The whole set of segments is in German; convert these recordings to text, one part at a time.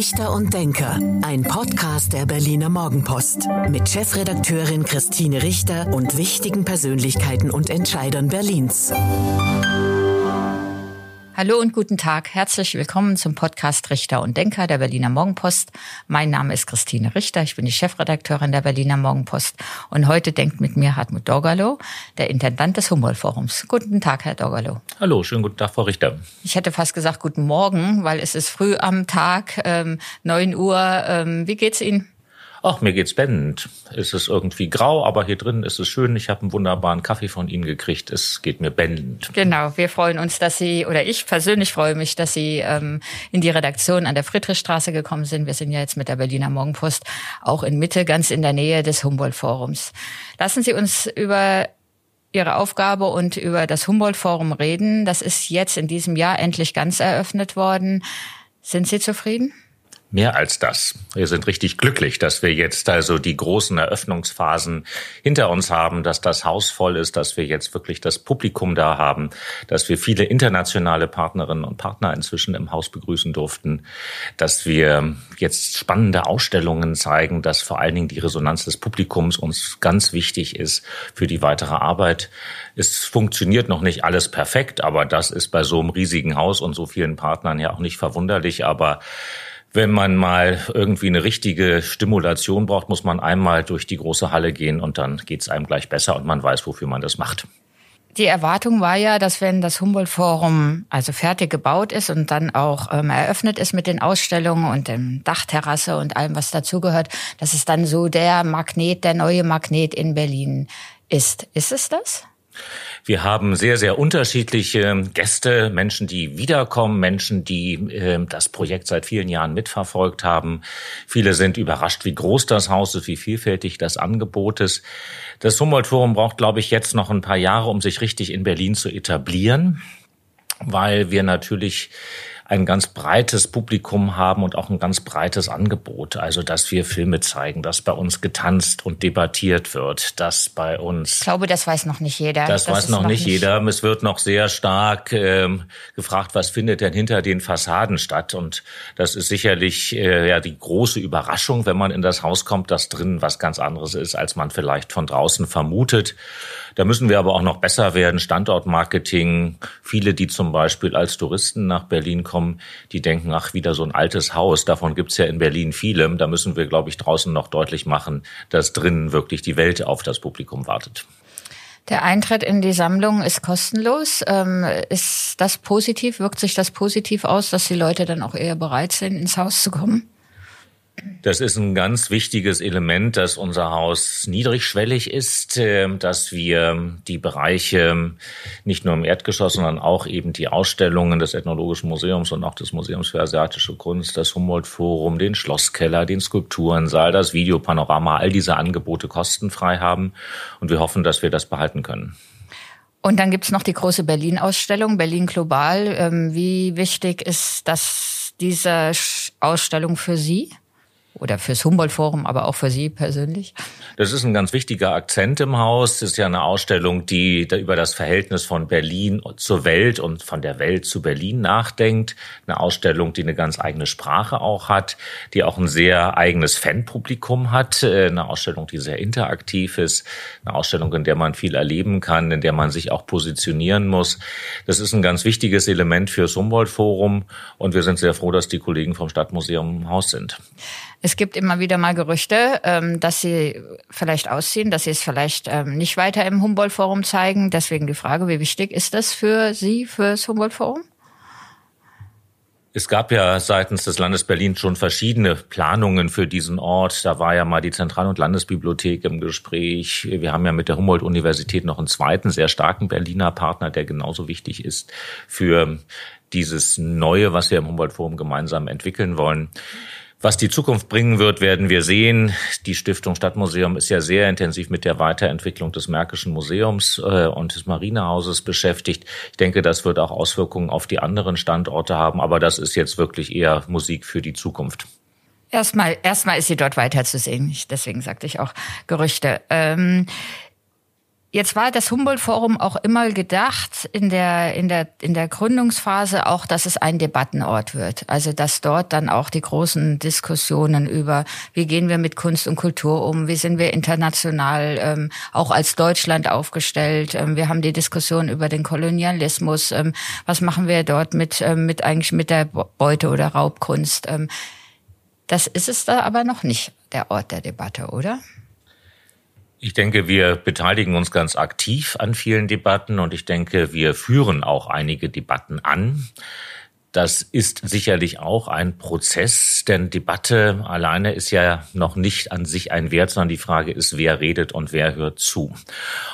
Richter und Denker, ein Podcast der Berliner Morgenpost mit Chefredakteurin Christine Richter und wichtigen Persönlichkeiten und Entscheidern Berlins. Hallo und guten Tag. Herzlich willkommen zum Podcast Richter und Denker der Berliner Morgenpost. Mein Name ist Christine Richter. Ich bin die Chefredakteurin der Berliner Morgenpost. Und heute denkt mit mir Hartmut Dorgalow, der Intendant des Humboldt-Forums. Guten Tag, Herr Dorgalow. Hallo, schönen guten Tag, Frau Richter. Ich hätte fast gesagt guten Morgen, weil es ist früh am Tag, ähm, 9 Uhr. Ähm, wie geht's Ihnen? Ach, mir geht's bennend. Es ist irgendwie grau, aber hier drin ist es schön. Ich habe einen wunderbaren Kaffee von Ihnen gekriegt. Es geht mir bennend. Genau, wir freuen uns, dass Sie, oder ich persönlich freue mich, dass Sie ähm, in die Redaktion an der Friedrichstraße gekommen sind. Wir sind ja jetzt mit der Berliner Morgenpost auch in Mitte, ganz in der Nähe des Humboldt-Forums. Lassen Sie uns über Ihre Aufgabe und über das Humboldt-Forum reden. Das ist jetzt in diesem Jahr endlich ganz eröffnet worden. Sind Sie zufrieden? Mehr als das. Wir sind richtig glücklich, dass wir jetzt also die großen Eröffnungsphasen hinter uns haben, dass das Haus voll ist, dass wir jetzt wirklich das Publikum da haben, dass wir viele internationale Partnerinnen und Partner inzwischen im Haus begrüßen durften, dass wir jetzt spannende Ausstellungen zeigen, dass vor allen Dingen die Resonanz des Publikums uns ganz wichtig ist für die weitere Arbeit. Es funktioniert noch nicht alles perfekt, aber das ist bei so einem riesigen Haus und so vielen Partnern ja auch nicht verwunderlich, aber wenn man mal irgendwie eine richtige Stimulation braucht, muss man einmal durch die große Halle gehen und dann geht es einem gleich besser und man weiß, wofür man das macht. Die Erwartung war ja, dass wenn das Humboldt-Forum also fertig gebaut ist und dann auch ähm, eröffnet ist mit den Ausstellungen und dem Dachterrasse und allem, was dazugehört, dass es dann so der Magnet, der neue Magnet in Berlin ist. Ist es das? Wir haben sehr, sehr unterschiedliche Gäste, Menschen, die wiederkommen, Menschen, die äh, das Projekt seit vielen Jahren mitverfolgt haben. Viele sind überrascht, wie groß das Haus ist, wie vielfältig das Angebot ist. Das Humboldt-Forum braucht, glaube ich, jetzt noch ein paar Jahre, um sich richtig in Berlin zu etablieren, weil wir natürlich ein ganz breites Publikum haben und auch ein ganz breites Angebot. Also, dass wir Filme zeigen, dass bei uns getanzt und debattiert wird, dass bei uns. Ich glaube, das weiß noch nicht jeder. Das, das weiß noch, noch nicht jeder. Es wird noch sehr stark ähm, gefragt, was findet denn hinter den Fassaden statt? Und das ist sicherlich äh, ja die große Überraschung, wenn man in das Haus kommt, dass drin was ganz anderes ist, als man vielleicht von draußen vermutet. Da müssen wir aber auch noch besser werden. Standortmarketing. Viele, die zum Beispiel als Touristen nach Berlin kommen, die denken, ach, wieder so ein altes Haus. Davon gibt's ja in Berlin viele. Da müssen wir, glaube ich, draußen noch deutlich machen, dass drinnen wirklich die Welt auf das Publikum wartet. Der Eintritt in die Sammlung ist kostenlos. Ähm, ist das positiv? Wirkt sich das positiv aus, dass die Leute dann auch eher bereit sind, ins Haus zu kommen? Das ist ein ganz wichtiges Element, dass unser Haus niedrigschwellig ist, ähm, dass wir die Bereiche nicht nur im Erdgeschoss, sondern auch eben die Ausstellungen des Ethnologischen Museums und auch des Museums für asiatische Kunst, das Humboldt-Forum, den Schlosskeller, den Skulpturensaal, das Videopanorama, all diese Angebote kostenfrei haben. Und wir hoffen, dass wir das behalten können. Und dann gibt's noch die große Berlin-Ausstellung, Berlin Global. Ähm, wie wichtig ist das, diese Ausstellung für Sie? Oder fürs Humboldt-Forum, aber auch für Sie persönlich? Das ist ein ganz wichtiger Akzent im Haus. Das ist ja eine Ausstellung, die über das Verhältnis von Berlin zur Welt und von der Welt zu Berlin nachdenkt. Eine Ausstellung, die eine ganz eigene Sprache auch hat, die auch ein sehr eigenes Fanpublikum hat. Äh, eine Ausstellung, die sehr interaktiv ist. Eine Ausstellung, in der man viel erleben kann, in der man sich auch positionieren muss. Das ist ein ganz wichtiges Element fürs Humboldt-Forum und wir sind sehr froh, dass die Kollegen vom Stadtmuseum im Haus sind. Es gibt immer wieder mal Gerüchte, ähm, dass sie vielleicht ausziehen, dass sie es vielleicht ähm, nicht weiter im Humboldt-Forum zeigen. Deswegen die Frage, wie wichtig ist das für Sie, fürs Humboldt-Forum? Es gab ja seitens des Landes Berlin schon verschiedene Planungen für diesen Ort. Da war ja mal die Zentral- und Landesbibliothek im Gespräch. Wir haben ja mit der Humboldt-Universität noch einen zweiten sehr starken Berliner Partner, der genauso wichtig ist für dieses Neue, was wir im Humboldt-Forum gemeinsam entwickeln wollen. Was die Zukunft bringen wird, werden wir sehen. Die Stiftung Stadtmuseum ist ja sehr intensiv mit der Weiterentwicklung des Märkischen Museums äh, und des Marinehauses beschäftigt. Ich denke, das wird auch Auswirkungen auf die anderen Standorte haben, aber das ist jetzt wirklich eher Musik für die Zukunft. Erstmal, erstmal ist sie dort weiter zu sehen. Deswegen sagte ich auch Gerüchte. Ähm Jetzt war das Humboldt-Forum auch immer gedacht in der, in der, in der Gründungsphase auch, dass es ein Debattenort wird. Also, dass dort dann auch die großen Diskussionen über, wie gehen wir mit Kunst und Kultur um, wie sind wir international, ähm, auch als Deutschland aufgestellt. Ähm, wir haben die Diskussion über den Kolonialismus. Ähm, was machen wir dort mit, ähm, mit eigentlich mit der Beute oder Raubkunst? Ähm, das ist es da aber noch nicht, der Ort der Debatte, oder? Ich denke, wir beteiligen uns ganz aktiv an vielen Debatten und ich denke, wir führen auch einige Debatten an. Das ist sicherlich auch ein Prozess, denn Debatte alleine ist ja noch nicht an sich ein Wert, sondern die Frage ist, wer redet und wer hört zu.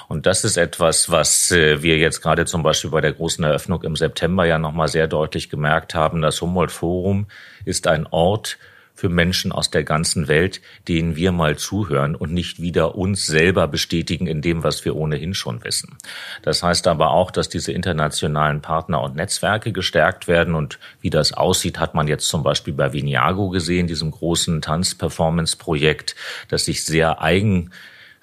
Und das ist etwas, was äh, wir jetzt gerade zum Beispiel bei der großen Eröffnung im September ja nochmal sehr deutlich gemerkt haben. Das Humboldt Forum ist ein Ort, für Menschen aus der ganzen Welt, denen wir mal zuhören und nicht wieder uns selber bestätigen in dem, was wir ohnehin schon wissen. Das heißt aber auch, dass diese internationalen Partner und Netzwerke gestärkt werden und wie das aussieht, hat man jetzt zum Beispiel bei Vinyago gesehen, diesem großen Tanz-Performance-Projekt, das sich sehr eigen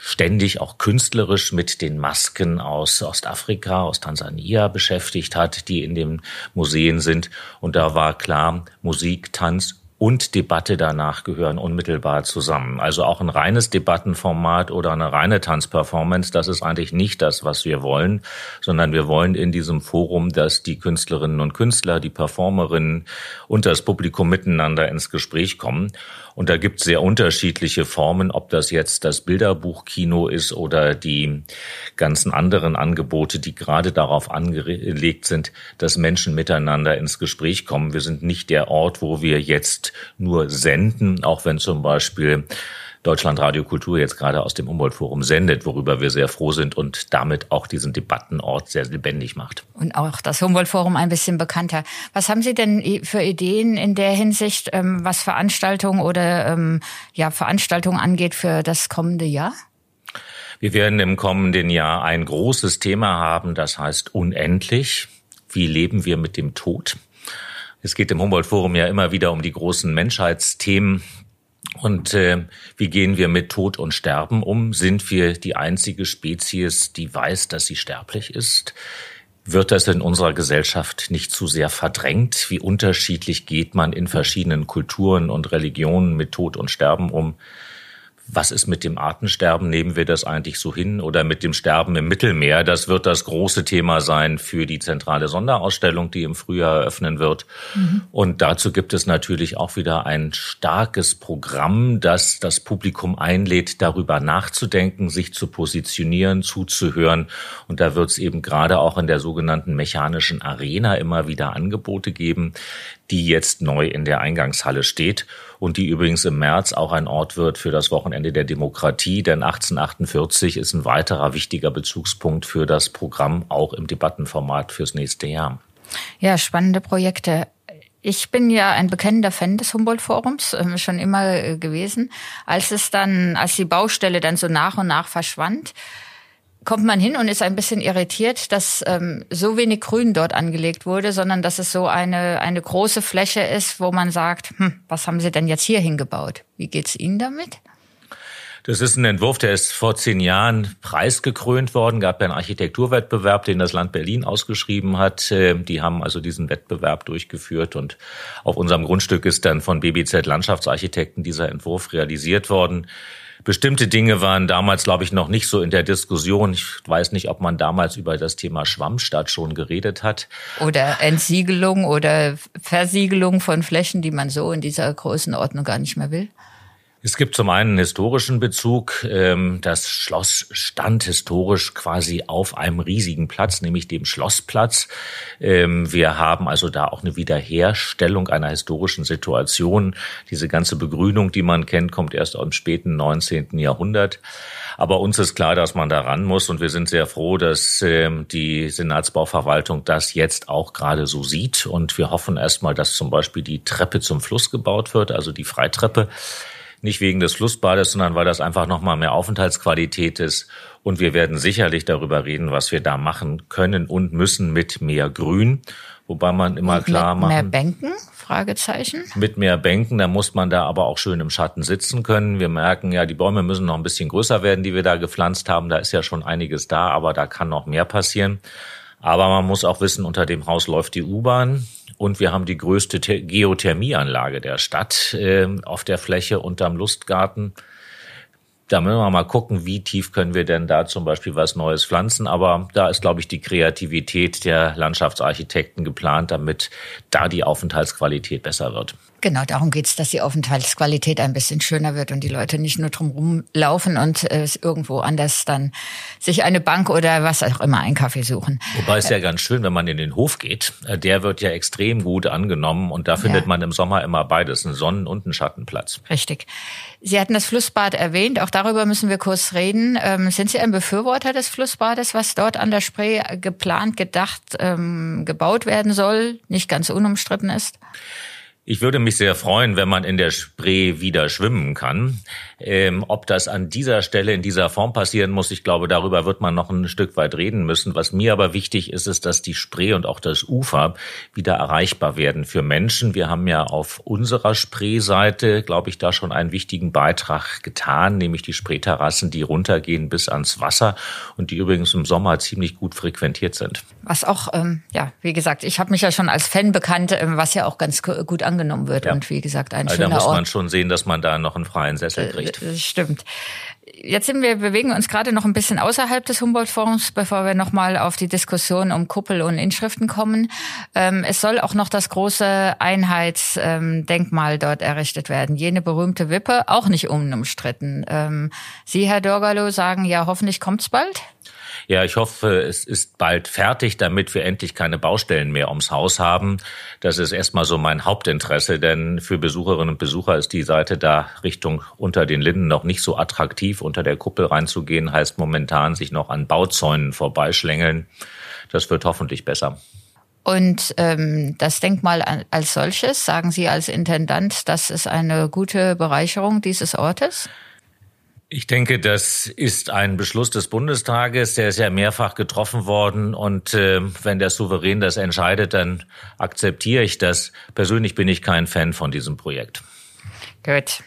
ständig auch künstlerisch mit den Masken aus Ostafrika, aus Tansania beschäftigt hat, die in den Museen sind. Und da war klar, Musik, Tanz und Debatte danach gehören unmittelbar zusammen. Also auch ein reines Debattenformat oder eine reine Tanzperformance, das ist eigentlich nicht das, was wir wollen, sondern wir wollen in diesem Forum, dass die Künstlerinnen und Künstler, die Performerinnen und das Publikum miteinander ins Gespräch kommen. Und da gibt es sehr unterschiedliche Formen, ob das jetzt das Bilderbuchkino ist oder die ganzen anderen Angebote, die gerade darauf angelegt sind, dass Menschen miteinander ins Gespräch kommen. Wir sind nicht der Ort, wo wir jetzt nur senden, auch wenn zum Beispiel Deutschland Radio Kultur jetzt gerade aus dem Humboldt-Forum sendet, worüber wir sehr froh sind und damit auch diesen Debattenort sehr lebendig macht. Und auch das Humboldt-Forum ein bisschen bekannter. Was haben Sie denn für Ideen in der Hinsicht, ähm, was Veranstaltungen oder ähm, ja, Veranstaltungen angeht für das kommende Jahr? Wir werden im kommenden Jahr ein großes Thema haben, das heißt unendlich. Wie leben wir mit dem Tod? Es geht im Humboldt-Forum ja immer wieder um die großen Menschheitsthemen, und äh, wie gehen wir mit Tod und Sterben um? Sind wir die einzige Spezies, die weiß, dass sie sterblich ist? Wird das in unserer Gesellschaft nicht zu sehr verdrängt? Wie unterschiedlich geht man in verschiedenen Kulturen und Religionen mit Tod und Sterben um? Was ist mit dem Artensterben? Nehmen wir das eigentlich so hin? Oder mit dem Sterben im Mittelmeer? Das wird das große Thema sein für die zentrale Sonderausstellung, die im Frühjahr eröffnen wird. Mhm. Und dazu gibt es natürlich auch wieder ein starkes Programm, das das Publikum einlädt, darüber nachzudenken, sich zu positionieren, zuzuhören. Und da wird es eben gerade auch in der sogenannten mechanischen Arena immer wieder Angebote geben, die jetzt neu in der Eingangshalle steht und die übrigens im März auch ein Ort wird für das Wochenende der Demokratie, denn 1848 ist ein weiterer wichtiger Bezugspunkt für das Programm, auch im Debattenformat fürs nächste Jahr. Ja, spannende Projekte. Ich bin ja ein bekennender Fan des Humboldt-Forums, äh, schon immer äh, gewesen. Als es dann, als die Baustelle dann so nach und nach verschwand, kommt man hin und ist ein bisschen irritiert, dass ähm, so wenig Grün dort angelegt wurde, sondern dass es so eine, eine große Fläche ist, wo man sagt, hm, was haben Sie denn jetzt hier hingebaut? Wie geht's Ihnen damit? Das ist ein Entwurf, der ist vor zehn Jahren preisgekrönt worden. Gab ja einen Architekturwettbewerb, den das Land Berlin ausgeschrieben hat. Ähm, die haben also diesen Wettbewerb durchgeführt und auf unserem Grundstück ist dann von BBZ Landschaftsarchitekten dieser Entwurf realisiert worden. Bestimmte Dinge waren damals, glaube ich, noch nicht so in der Diskussion. Ich weiß nicht, ob man damals über das Thema Schwammstadt schon geredet hat. Oder Entsiegelung oder Versiegelung von Flächen, die man so in dieser Größenordnung gar nicht mehr will. Es gibt zum einen einen historischen Bezug. Ähm, das Schloss stand historisch quasi auf einem riesigen Platz, nämlich dem Schlossplatz. Ähm, wir haben also da auch eine Wiederherstellung einer historischen Situation. Diese ganze Begrünung, die man kennt, kommt erst im späten 19. Jahrhundert. Aber uns ist klar, dass man da ran muss und wir sind sehr froh, dass ähm, die Senatsbauverwaltung das jetzt auch gerade so sieht. Und wir hoffen erstmal, dass zum Beispiel die Treppe zum Fluss gebaut wird, also die Freitreppe. Nicht wegen des Flussbades, sondern weil das einfach nochmal mehr Aufenthaltsqualität ist. Und wir werden sicherlich darüber reden, was wir da machen können und müssen mit mehr Grün. Wobei man immer Und klar mit machen. Mehr Bänken? Fragezeichen. Mit mehr Bänken, da muss man da aber auch schön im Schatten sitzen können. Wir merken ja, die Bäume müssen noch ein bisschen größer werden, die wir da gepflanzt haben. Da ist ja schon einiges da, aber da kann noch mehr passieren. Aber man muss auch wissen, unter dem Haus läuft die U-Bahn und wir haben die größte Geothermieanlage der Stadt äh, auf der Fläche unterm Lustgarten. Da müssen wir mal gucken, wie tief können wir denn da zum Beispiel was Neues pflanzen. Aber da ist, glaube ich, die Kreativität der Landschaftsarchitekten geplant, damit da die Aufenthaltsqualität besser wird. Genau, darum geht's, dass die Aufenthaltsqualität ein bisschen schöner wird und die Leute nicht nur drum laufen und äh, irgendwo anders dann sich eine Bank oder was auch immer einen Kaffee suchen. Wobei es ja ganz schön, wenn man in den Hof geht. Äh, der wird ja extrem gut angenommen und da findet ja. man im Sommer immer beides, einen Sonnen- und einen Schattenplatz. Richtig. Sie hatten das Flussbad erwähnt, auch darüber müssen wir kurz reden. Ähm, sind Sie ein Befürworter des Flussbades, was dort an der Spree geplant, gedacht, ähm, gebaut werden soll, nicht ganz unumstritten ist? Ich würde mich sehr freuen, wenn man in der Spree wieder schwimmen kann. Ähm, ob das an dieser Stelle in dieser Form passieren muss, ich glaube, darüber wird man noch ein Stück weit reden müssen. Was mir aber wichtig ist, ist, dass die Spree und auch das Ufer wieder erreichbar werden für Menschen. Wir haben ja auf unserer Spreeseite, glaube ich, da schon einen wichtigen Beitrag getan, nämlich die Spreeterrassen, die runtergehen bis ans Wasser und die übrigens im Sommer ziemlich gut frequentiert sind. Was auch, ähm, ja, wie gesagt, ich habe mich ja schon als Fan bekannt, ähm, was ja auch ganz gut angenommen wird. Ja. Und wie gesagt, ein also schöner Da muss Ort. man schon sehen, dass man da noch einen freien Sessel kriegt. Das stimmt. Jetzt sind wir, bewegen uns gerade noch ein bisschen außerhalb des Humboldt-Forums, bevor wir nochmal auf die Diskussion um Kuppel und Inschriften kommen. Ähm, es soll auch noch das große Einheitsdenkmal dort errichtet werden. Jene berühmte Wippe, auch nicht unumstritten. Ähm, Sie, Herr Dorgalow, sagen ja, hoffentlich kommt's bald? Ja, ich hoffe, es ist bald fertig, damit wir endlich keine Baustellen mehr ums Haus haben. Das ist erstmal so mein Hauptinteresse, denn für Besucherinnen und Besucher ist die Seite da Richtung unter den Linden noch nicht so attraktiv. Unter der Kuppel reinzugehen heißt momentan sich noch an Bauzäunen vorbeischlängeln. Das wird hoffentlich besser. Und ähm, das Denkmal als solches, sagen Sie als Intendant, das ist eine gute Bereicherung dieses Ortes? Ich denke, das ist ein Beschluss des Bundestages, der ist ja mehrfach getroffen worden. Und äh, wenn der Souverän das entscheidet, dann akzeptiere ich das. Persönlich bin ich kein Fan von diesem Projekt. Gut.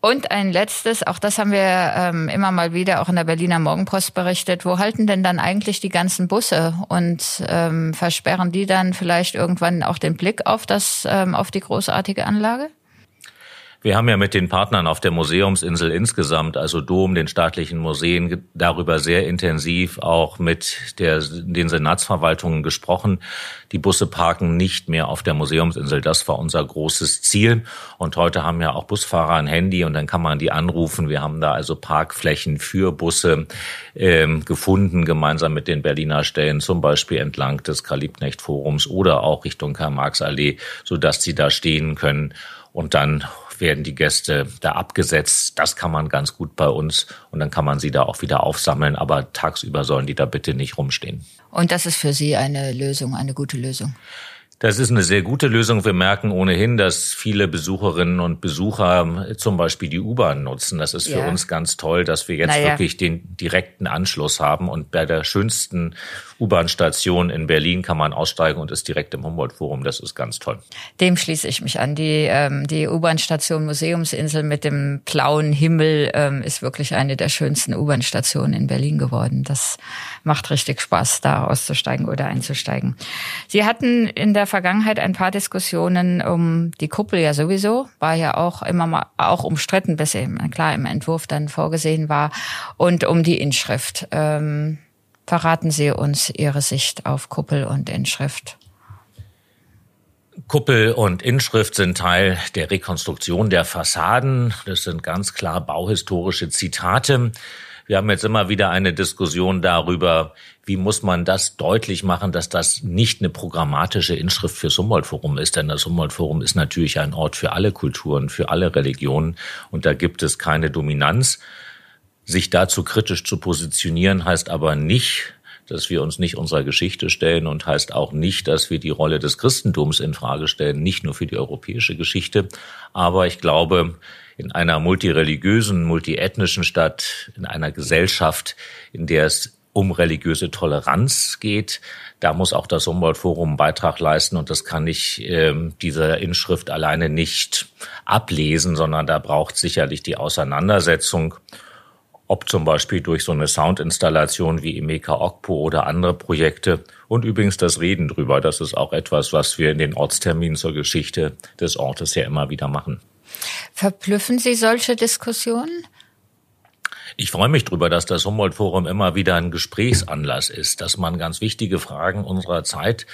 Und ein letztes, auch das haben wir ähm, immer mal wieder auch in der Berliner Morgenpost berichtet. Wo halten denn dann eigentlich die ganzen Busse und ähm, versperren die dann vielleicht irgendwann auch den Blick auf das ähm, auf die großartige Anlage? Wir haben ja mit den Partnern auf der Museumsinsel insgesamt, also Dom, den staatlichen Museen, darüber sehr intensiv auch mit der, den Senatsverwaltungen gesprochen. Die Busse parken nicht mehr auf der Museumsinsel. Das war unser großes Ziel. Und heute haben ja auch Busfahrer ein Handy und dann kann man die anrufen. Wir haben da also Parkflächen für Busse ähm, gefunden, gemeinsam mit den Berliner Stellen, zum Beispiel entlang des Karl-Liebknecht-Forums oder auch Richtung Karl-Marx-Allee, sodass sie da stehen können. Und dann werden die Gäste da abgesetzt. Das kann man ganz gut bei uns und dann kann man sie da auch wieder aufsammeln. Aber tagsüber sollen die da bitte nicht rumstehen. Und das ist für Sie eine Lösung, eine gute Lösung? Das ist eine sehr gute Lösung. Wir merken ohnehin, dass viele Besucherinnen und Besucher zum Beispiel die U-Bahn nutzen. Das ist für ja. uns ganz toll, dass wir jetzt naja. wirklich den direkten Anschluss haben. Und bei der schönsten U-Bahn-Station in Berlin kann man aussteigen und ist direkt im Humboldt-Forum. Das ist ganz toll. Dem schließe ich mich an. Die, ähm, die U-Bahn-Station Museumsinsel mit dem blauen Himmel ähm, ist wirklich eine der schönsten U-Bahn-Stationen in Berlin geworden. Das macht richtig Spaß, da auszusteigen oder einzusteigen. Sie hatten in der Vergangenheit ein paar Diskussionen um die Kuppel ja sowieso, war ja auch immer mal auch umstritten, bis eben klar im Entwurf dann vorgesehen war, und um die Inschrift. Ähm, verraten Sie uns Ihre Sicht auf Kuppel und Inschrift. Kuppel und Inschrift sind Teil der Rekonstruktion der Fassaden. Das sind ganz klar bauhistorische Zitate. Wir haben jetzt immer wieder eine Diskussion darüber, wie muss man das deutlich machen, dass das nicht eine programmatische Inschrift fürs Humboldt-Forum ist. Denn das Humboldt-Forum ist natürlich ein Ort für alle Kulturen, für alle Religionen. Und da gibt es keine Dominanz. Sich dazu kritisch zu positionieren heißt aber nicht, dass wir uns nicht unserer Geschichte stellen und heißt auch nicht, dass wir die Rolle des Christentums in Frage stellen, nicht nur für die europäische Geschichte. Aber ich glaube, in einer multireligiösen, multiethnischen Stadt, in einer Gesellschaft, in der es um religiöse Toleranz geht. Da muss auch das Humboldt-Forum einen Beitrag leisten und das kann ich äh, dieser Inschrift alleine nicht ablesen, sondern da braucht sicherlich die Auseinandersetzung ob zum Beispiel durch so eine Soundinstallation wie Emeka Okpo oder andere Projekte. Und übrigens das Reden drüber, das ist auch etwas, was wir in den Ortsterminen zur Geschichte des Ortes ja immer wieder machen. Verblüffen Sie solche Diskussionen? Ich freue mich darüber, dass das Humboldt-Forum immer wieder ein Gesprächsanlass ist, dass man ganz wichtige Fragen unserer Zeit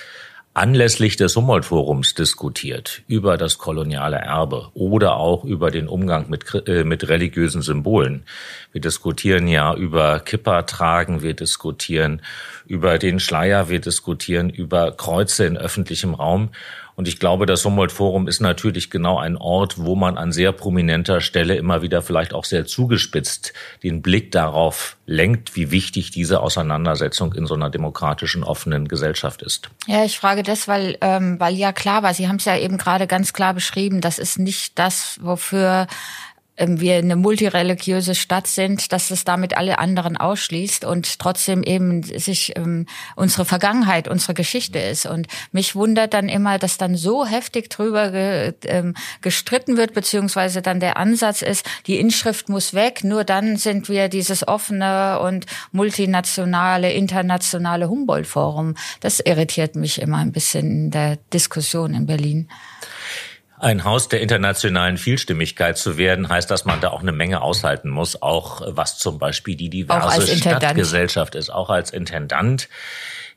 anlässlich des Humboldt-Forums diskutiert über das koloniale Erbe oder auch über den Umgang mit, äh, mit religiösen Symbolen. Wir diskutieren ja über Kippa tragen, wir diskutieren über den Schleier, wir diskutieren über Kreuze in öffentlichem Raum. Und ich glaube, das Humboldt-Forum ist natürlich genau ein Ort, wo man an sehr prominenter Stelle immer wieder vielleicht auch sehr zugespitzt den Blick darauf lenkt, wie wichtig diese Auseinandersetzung in so einer demokratischen, offenen Gesellschaft ist. Ja, ich frage das, weil, ähm, weil ja klar war, Sie haben es ja eben gerade ganz klar beschrieben, das ist nicht das, wofür wir eine multireligiöse Stadt sind, dass es damit alle anderen ausschließt und trotzdem eben sich ähm, unsere Vergangenheit, unsere Geschichte ist. Und mich wundert dann immer, dass dann so heftig drüber ge, ähm, gestritten wird, beziehungsweise dann der Ansatz ist, die Inschrift muss weg, nur dann sind wir dieses offene und multinationale, internationale Humboldt-Forum. Das irritiert mich immer ein bisschen in der Diskussion in Berlin. Ein Haus der internationalen Vielstimmigkeit zu werden, heißt, dass man da auch eine Menge aushalten muss, auch was zum Beispiel die diverse Stadtgesellschaft ist, auch als Intendant.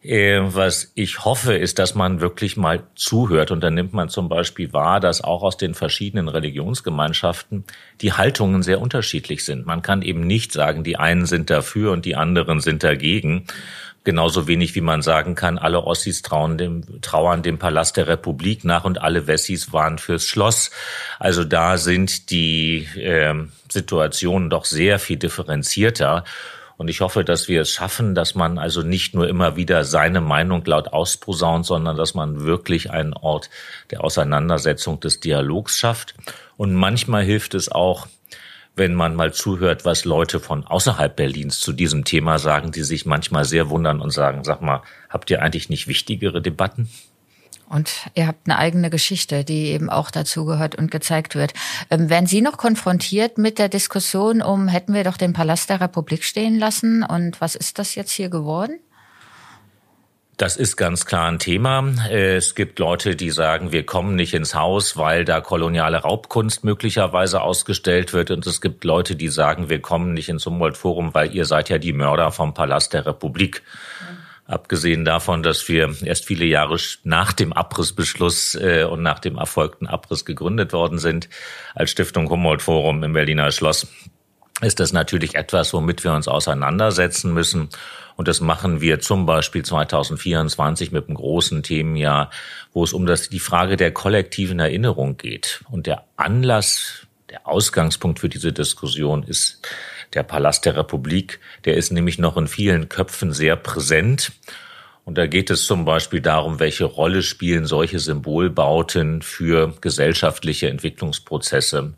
Äh, was ich hoffe, ist, dass man wirklich mal zuhört. Und dann nimmt man zum Beispiel wahr, dass auch aus den verschiedenen Religionsgemeinschaften die Haltungen sehr unterschiedlich sind. Man kann eben nicht sagen, die einen sind dafür und die anderen sind dagegen. Genauso wenig wie man sagen kann, alle Ossis trauen dem, trauern dem Palast der Republik nach und alle Wessis waren fürs Schloss. Also da sind die äh, Situationen doch sehr viel differenzierter. Und ich hoffe, dass wir es schaffen, dass man also nicht nur immer wieder seine Meinung laut ausposaunt, sondern dass man wirklich einen Ort der Auseinandersetzung des Dialogs schafft. Und manchmal hilft es auch, wenn man mal zuhört, was Leute von außerhalb Berlins zu diesem Thema sagen, die sich manchmal sehr wundern und sagen, sag mal, habt ihr eigentlich nicht wichtigere Debatten? Und ihr habt eine eigene Geschichte, die eben auch dazugehört und gezeigt wird. Ähm, werden Sie noch konfrontiert mit der Diskussion um, hätten wir doch den Palast der Republik stehen lassen und was ist das jetzt hier geworden? Das ist ganz klar ein Thema. Es gibt Leute, die sagen, wir kommen nicht ins Haus, weil da koloniale Raubkunst möglicherweise ausgestellt wird. Und es gibt Leute, die sagen, wir kommen nicht ins Humboldt-Forum, weil ihr seid ja die Mörder vom Palast der Republik. Mhm. Abgesehen davon, dass wir erst viele Jahre nach dem Abrissbeschluss äh, und nach dem erfolgten Abriss gegründet worden sind als Stiftung Humboldt-Forum im Berliner Schloss, ist das natürlich etwas, womit wir uns auseinandersetzen müssen. Und das machen wir zum Beispiel 2024 mit einem großen Themenjahr, wo es um das, die Frage der kollektiven Erinnerung geht. Und der Anlass, der Ausgangspunkt für diese Diskussion ist der Palast der Republik. Der ist nämlich noch in vielen Köpfen sehr präsent. Und da geht es zum Beispiel darum, welche Rolle spielen solche Symbolbauten für gesellschaftliche Entwicklungsprozesse.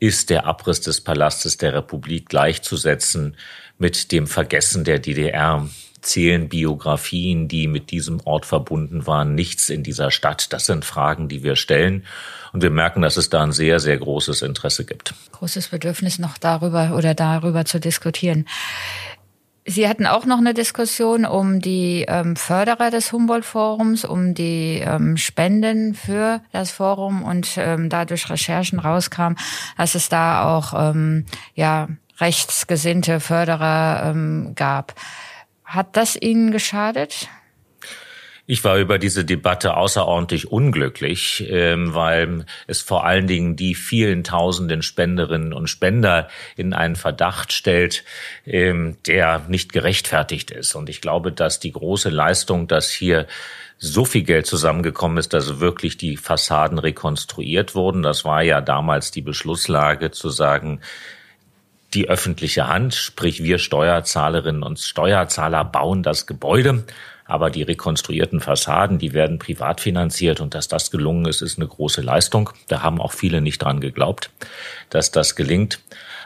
Ist der Abriss des Palastes der Republik gleichzusetzen mit dem Vergessen der DDR zählen Biografien, die mit diesem Ort verbunden waren, nichts in dieser Stadt? Das sind Fragen, die wir stellen. Und wir merken, dass es da ein sehr, sehr großes Interesse gibt. Großes Bedürfnis noch darüber oder darüber zu diskutieren. Sie hatten auch noch eine Diskussion um die ähm, Förderer des Humboldt-Forums, um die ähm, Spenden für das Forum und ähm, da durch Recherchen rauskam, dass es da auch ähm, ja rechtsgesinnte Förderer ähm, gab. Hat das Ihnen geschadet? Ich war über diese Debatte außerordentlich unglücklich, ähm, weil es vor allen Dingen die vielen tausenden Spenderinnen und Spender in einen Verdacht stellt, ähm, der nicht gerechtfertigt ist. Und ich glaube, dass die große Leistung, dass hier so viel Geld zusammengekommen ist, dass wirklich die Fassaden rekonstruiert wurden. Das war ja damals die Beschlusslage zu sagen, die öffentliche Hand, sprich wir Steuerzahlerinnen und Steuerzahler bauen das Gebäude, aber die rekonstruierten Fassaden, die werden privat finanziert und dass das gelungen ist, ist eine große Leistung. Da haben auch viele nicht dran geglaubt, dass das gelingt.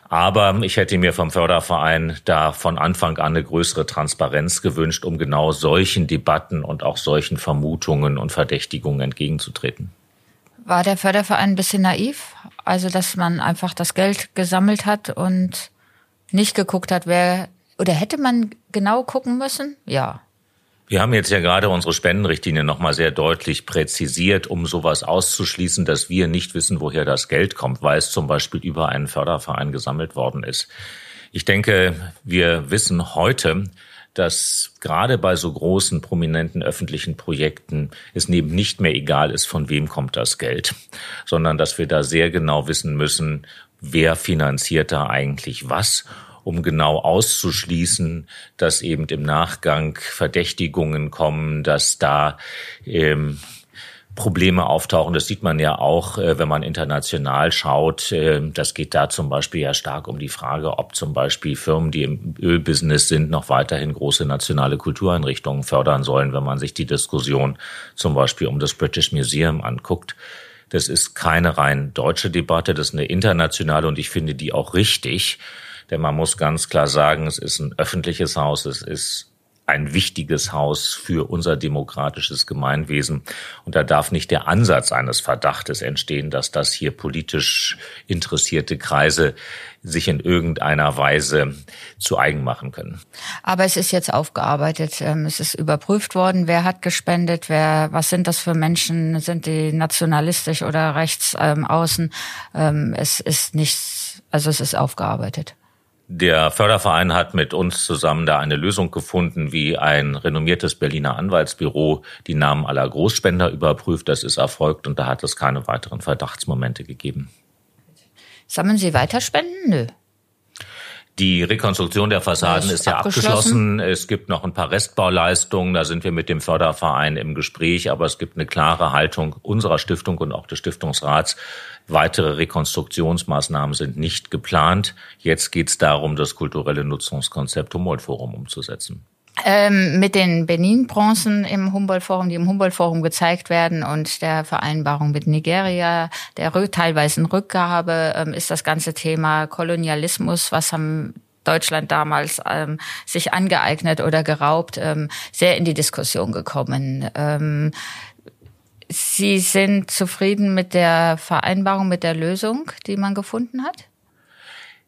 Aber ich hätte mir vom Förderverein da von Anfang an eine größere Transparenz gewünscht, um genau solchen Debatten und auch solchen Vermutungen und Verdächtigungen entgegenzutreten. War der Förderverein ein bisschen naiv? Also, dass man einfach das Geld gesammelt hat und nicht geguckt hat, wer, oder hätte man genau gucken müssen? Ja. Wir haben jetzt ja gerade unsere Spendenrichtlinie nochmal sehr deutlich präzisiert, um sowas auszuschließen, dass wir nicht wissen, woher das Geld kommt, weil es zum Beispiel über einen Förderverein gesammelt worden ist. Ich denke, wir wissen heute, dass gerade bei so großen, prominenten öffentlichen Projekten es neben nicht mehr egal ist, von wem kommt das Geld, sondern dass wir da sehr genau wissen müssen, wer finanziert da eigentlich was um genau auszuschließen, dass eben im Nachgang Verdächtigungen kommen, dass da ähm, Probleme auftauchen. Das sieht man ja auch, äh, wenn man international schaut. Äh, das geht da zum Beispiel ja stark um die Frage, ob zum Beispiel Firmen, die im Ölbusiness sind, noch weiterhin große nationale Kultureinrichtungen fördern sollen, wenn man sich die Diskussion zum Beispiel um das British Museum anguckt. Das ist keine rein deutsche Debatte, das ist eine internationale und ich finde die auch richtig. Denn man muss ganz klar sagen, es ist ein öffentliches Haus, es ist ein wichtiges Haus für unser demokratisches Gemeinwesen. Und da darf nicht der Ansatz eines Verdachtes entstehen, dass das hier politisch interessierte Kreise sich in irgendeiner Weise zu eigen machen können. Aber es ist jetzt aufgearbeitet, ähm, es ist überprüft worden, wer hat gespendet, wer, was sind das für Menschen, sind die nationalistisch oder rechts ähm, außen? Ähm, es ist nichts, also es ist aufgearbeitet. Der Förderverein hat mit uns zusammen da eine Lösung gefunden, wie ein renommiertes Berliner Anwaltsbüro die Namen aller Großspender überprüft. Das ist erfolgt und da hat es keine weiteren Verdachtsmomente gegeben. Sammeln Sie weiter Spenden? Nö. Die Rekonstruktion der Fassaden ist, ist ja abgeschlossen. abgeschlossen. Es gibt noch ein paar Restbauleistungen. Da sind wir mit dem Förderverein im Gespräch. Aber es gibt eine klare Haltung unserer Stiftung und auch des Stiftungsrats. Weitere Rekonstruktionsmaßnahmen sind nicht geplant. Jetzt geht es darum, das kulturelle Nutzungskonzept Humboldt Forum umzusetzen. Ähm, mit den Benin-Bronzen im Humboldt-Forum, die im Humboldt-Forum gezeigt werden und der Vereinbarung mit Nigeria, der teilweise Rückgabe, ähm, ist das ganze Thema Kolonialismus, was haben Deutschland damals ähm, sich angeeignet oder geraubt, ähm, sehr in die Diskussion gekommen. Ähm, Sie sind zufrieden mit der Vereinbarung, mit der Lösung, die man gefunden hat?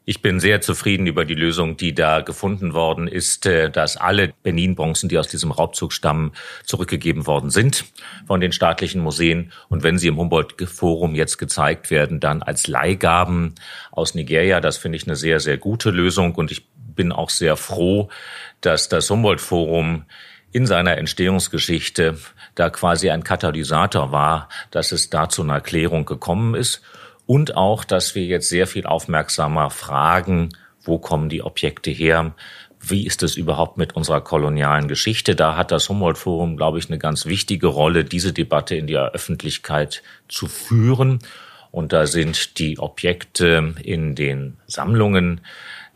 Ich bin sehr zufrieden über die Lösung, die da gefunden worden ist, äh, dass alle Benin-Bronzen, die aus diesem Raubzug stammen, zurückgegeben worden sind von den staatlichen Museen. Und wenn sie im Humboldt-Forum jetzt gezeigt werden, dann als Leihgaben aus Nigeria. Das finde ich eine sehr, sehr gute Lösung. Und ich bin auch sehr froh, dass das Humboldt-Forum in seiner Entstehungsgeschichte da quasi ein Katalysator war, dass es da zu einer Klärung gekommen ist und auch, dass wir jetzt sehr viel aufmerksamer fragen, wo kommen die Objekte her? Wie ist es überhaupt mit unserer kolonialen Geschichte? Da hat das Humboldt Forum, glaube ich, eine ganz wichtige Rolle, diese Debatte in der Öffentlichkeit zu führen. Und da sind die Objekte in den Sammlungen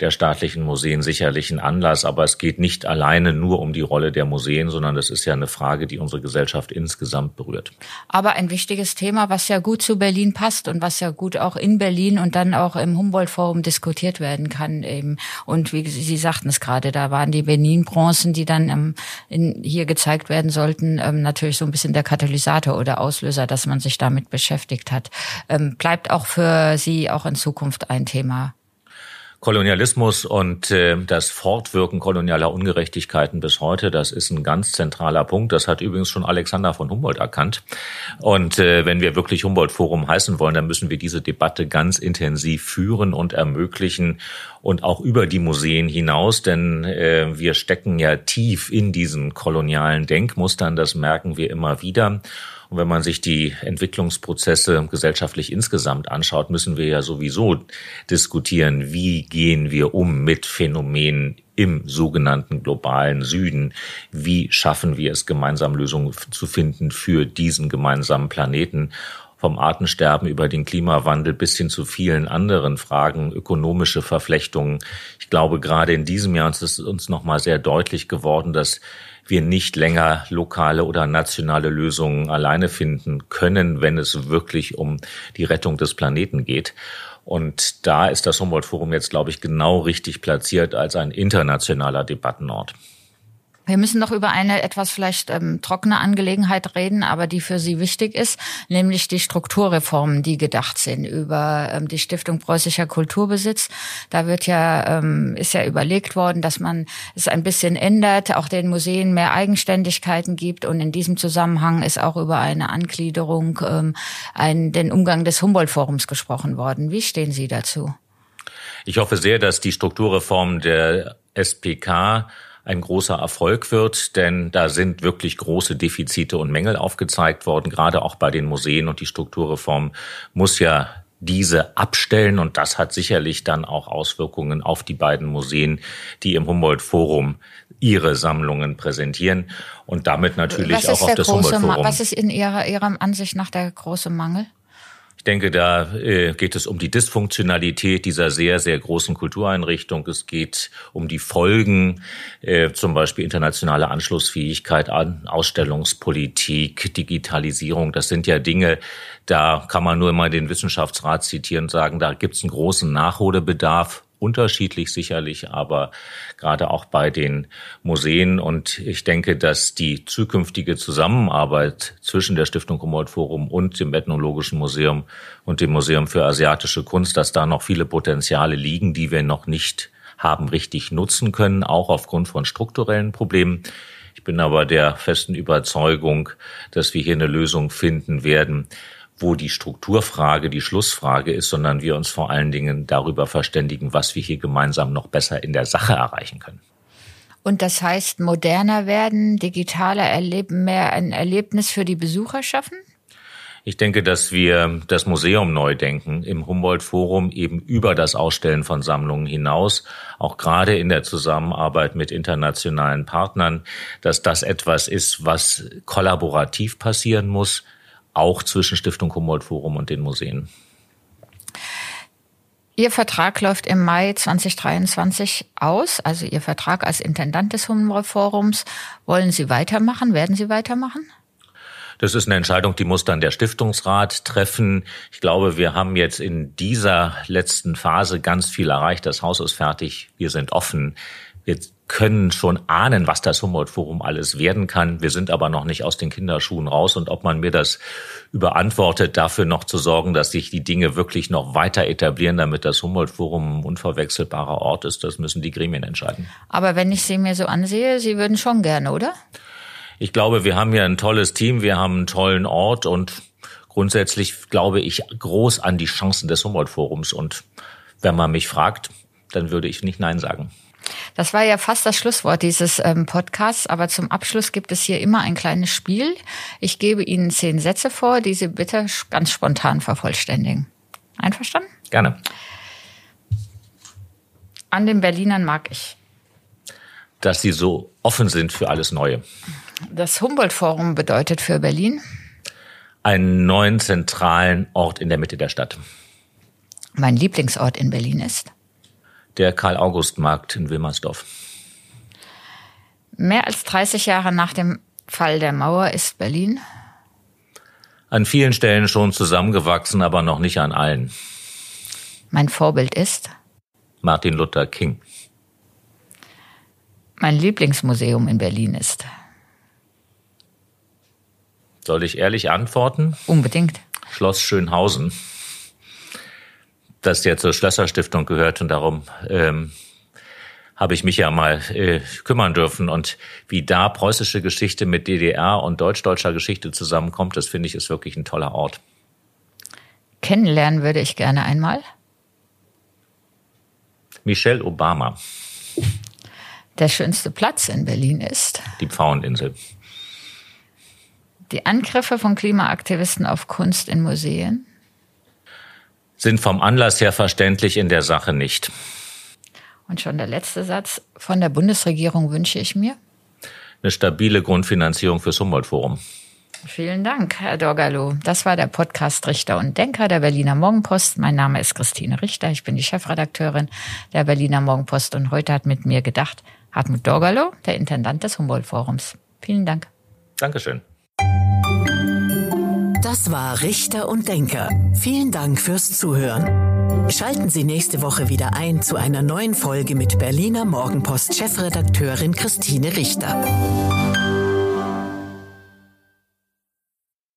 der staatlichen Museen sicherlich ein Anlass, aber es geht nicht alleine nur um die Rolle der Museen, sondern das ist ja eine Frage, die unsere Gesellschaft insgesamt berührt. Aber ein wichtiges Thema, was ja gut zu Berlin passt und was ja gut auch in Berlin und dann auch im Humboldt-Forum diskutiert werden kann eben. Und wie Sie sagten es gerade, da waren die Benin-Bronzen, die dann ähm, in, hier gezeigt werden sollten, ähm, natürlich so ein bisschen der Katalysator oder Auslöser, dass man sich damit beschäftigt hat. Ähm, bleibt auch für Sie auch in Zukunft ein Thema. Kolonialismus und äh, das Fortwirken kolonialer Ungerechtigkeiten bis heute, das ist ein ganz zentraler Punkt. Das hat übrigens schon Alexander von Humboldt erkannt. Und äh, wenn wir wirklich Humboldt-Forum heißen wollen, dann müssen wir diese Debatte ganz intensiv führen und ermöglichen und auch über die Museen hinaus, denn äh, wir stecken ja tief in diesen kolonialen Denkmustern, das merken wir immer wieder. Und wenn man sich die Entwicklungsprozesse gesellschaftlich insgesamt anschaut, müssen wir ja sowieso diskutieren, wie gehen wir um mit Phänomenen im sogenannten globalen Süden. Wie schaffen wir es, gemeinsam Lösungen zu finden für diesen gemeinsamen Planeten? Vom Artensterben über den Klimawandel bis hin zu vielen anderen Fragen, ökonomische Verflechtungen. Ich glaube, gerade in diesem Jahr ist es uns nochmal sehr deutlich geworden, dass wir nicht länger lokale oder nationale Lösungen alleine finden können, wenn es wirklich um die Rettung des Planeten geht. Und da ist das Humboldt-Forum jetzt, glaube ich, genau richtig platziert als ein internationaler Debattenort. Wir müssen noch über eine etwas vielleicht ähm, trockene Angelegenheit reden, aber die für Sie wichtig ist, nämlich die Strukturreformen, die gedacht sind über ähm, die Stiftung Preußischer Kulturbesitz. Da wird ja ähm, ist ja überlegt worden, dass man es ein bisschen ändert, auch den Museen mehr Eigenständigkeiten gibt und in diesem Zusammenhang ist auch über eine Angliederung ähm, ein, den Umgang des Humboldt-Forums gesprochen worden. Wie stehen Sie dazu? Ich hoffe sehr, dass die Strukturreform der SPK ein großer Erfolg wird, denn da sind wirklich große Defizite und Mängel aufgezeigt worden, gerade auch bei den Museen und die Strukturreform muss ja diese abstellen und das hat sicherlich dann auch Auswirkungen auf die beiden Museen, die im Humboldt Forum ihre Sammlungen präsentieren und damit natürlich auch auf das Humboldt Forum. Was ist in Ihrer, Ihrer Ansicht nach der große Mangel? Ich denke, da äh, geht es um die Dysfunktionalität dieser sehr, sehr großen Kultureinrichtung. Es geht um die Folgen, äh, zum Beispiel internationale Anschlussfähigkeit an Ausstellungspolitik, Digitalisierung. Das sind ja Dinge, da kann man nur mal den Wissenschaftsrat zitieren und sagen, da gibt es einen großen Nachholbedarf unterschiedlich sicherlich, aber gerade auch bei den Museen. Und ich denke, dass die zukünftige Zusammenarbeit zwischen der Stiftung Humboldt Forum und dem Ethnologischen Museum und dem Museum für asiatische Kunst, dass da noch viele Potenziale liegen, die wir noch nicht haben richtig nutzen können, auch aufgrund von strukturellen Problemen. Ich bin aber der festen Überzeugung, dass wir hier eine Lösung finden werden, wo die Strukturfrage die Schlussfrage ist, sondern wir uns vor allen Dingen darüber verständigen, was wir hier gemeinsam noch besser in der Sache erreichen können. Und das heißt, moderner werden, digitaler erleben, mehr ein Erlebnis für die Besucher schaffen? Ich denke, dass wir das Museum neu denken, im Humboldt-Forum eben über das Ausstellen von Sammlungen hinaus, auch gerade in der Zusammenarbeit mit internationalen Partnern, dass das etwas ist, was kollaborativ passieren muss, auch zwischen Stiftung Humboldt Forum und den Museen. Ihr Vertrag läuft im Mai 2023 aus, also Ihr Vertrag als Intendant des Humboldt Forums. Wollen Sie weitermachen? Werden Sie weitermachen? Das ist eine Entscheidung, die muss dann der Stiftungsrat treffen. Ich glaube, wir haben jetzt in dieser letzten Phase ganz viel erreicht. Das Haus ist fertig. Wir sind offen. Wir können schon ahnen, was das Humboldt-Forum alles werden kann. Wir sind aber noch nicht aus den Kinderschuhen raus. Und ob man mir das überantwortet, dafür noch zu sorgen, dass sich die Dinge wirklich noch weiter etablieren, damit das Humboldt-Forum ein unverwechselbarer Ort ist, das müssen die Gremien entscheiden. Aber wenn ich Sie mir so ansehe, Sie würden schon gerne, oder? Ich glaube, wir haben hier ein tolles Team, wir haben einen tollen Ort und grundsätzlich glaube ich groß an die Chancen des Humboldt-Forums. Und wenn man mich fragt, dann würde ich nicht Nein sagen. Das war ja fast das Schlusswort dieses ähm, Podcasts, aber zum Abschluss gibt es hier immer ein kleines Spiel. Ich gebe Ihnen zehn Sätze vor, die Sie bitte ganz spontan vervollständigen. Einverstanden? Gerne. An den Berlinern mag ich. Dass sie so offen sind für alles Neue. Das Humboldt-Forum bedeutet für Berlin? Einen neuen zentralen Ort in der Mitte der Stadt. Mein Lieblingsort in Berlin ist? Der Karl-August-Markt in Wilmersdorf. Mehr als 30 Jahre nach dem Fall der Mauer ist Berlin an vielen Stellen schon zusammengewachsen, aber noch nicht an allen. Mein Vorbild ist Martin Luther King. Mein Lieblingsmuseum in Berlin ist. Soll ich ehrlich antworten? Unbedingt. Schloss Schönhausen das ja zur Schlösserstiftung gehört und darum ähm, habe ich mich ja mal äh, kümmern dürfen. Und wie da preußische Geschichte mit DDR und deutsch-deutscher Geschichte zusammenkommt, das finde ich ist wirklich ein toller Ort. Kennenlernen würde ich gerne einmal. Michelle Obama. Der schönste Platz in Berlin ist. Die Pfaueninsel. Die Angriffe von Klimaaktivisten auf Kunst in Museen sind vom Anlass her verständlich in der Sache nicht. Und schon der letzte Satz. Von der Bundesregierung wünsche ich mir? Eine stabile Grundfinanzierung fürs Humboldt-Forum. Vielen Dank, Herr Dorgalo. Das war der Podcast Richter und Denker der Berliner Morgenpost. Mein Name ist Christine Richter. Ich bin die Chefredakteurin der Berliner Morgenpost und heute hat mit mir gedacht Hartmut Dorgalo, der Intendant des Humboldt-Forums. Vielen Dank. Dankeschön. Das war Richter und Denker. Vielen Dank fürs Zuhören. Schalten Sie nächste Woche wieder ein zu einer neuen Folge mit Berliner Morgenpost Chefredakteurin Christine Richter.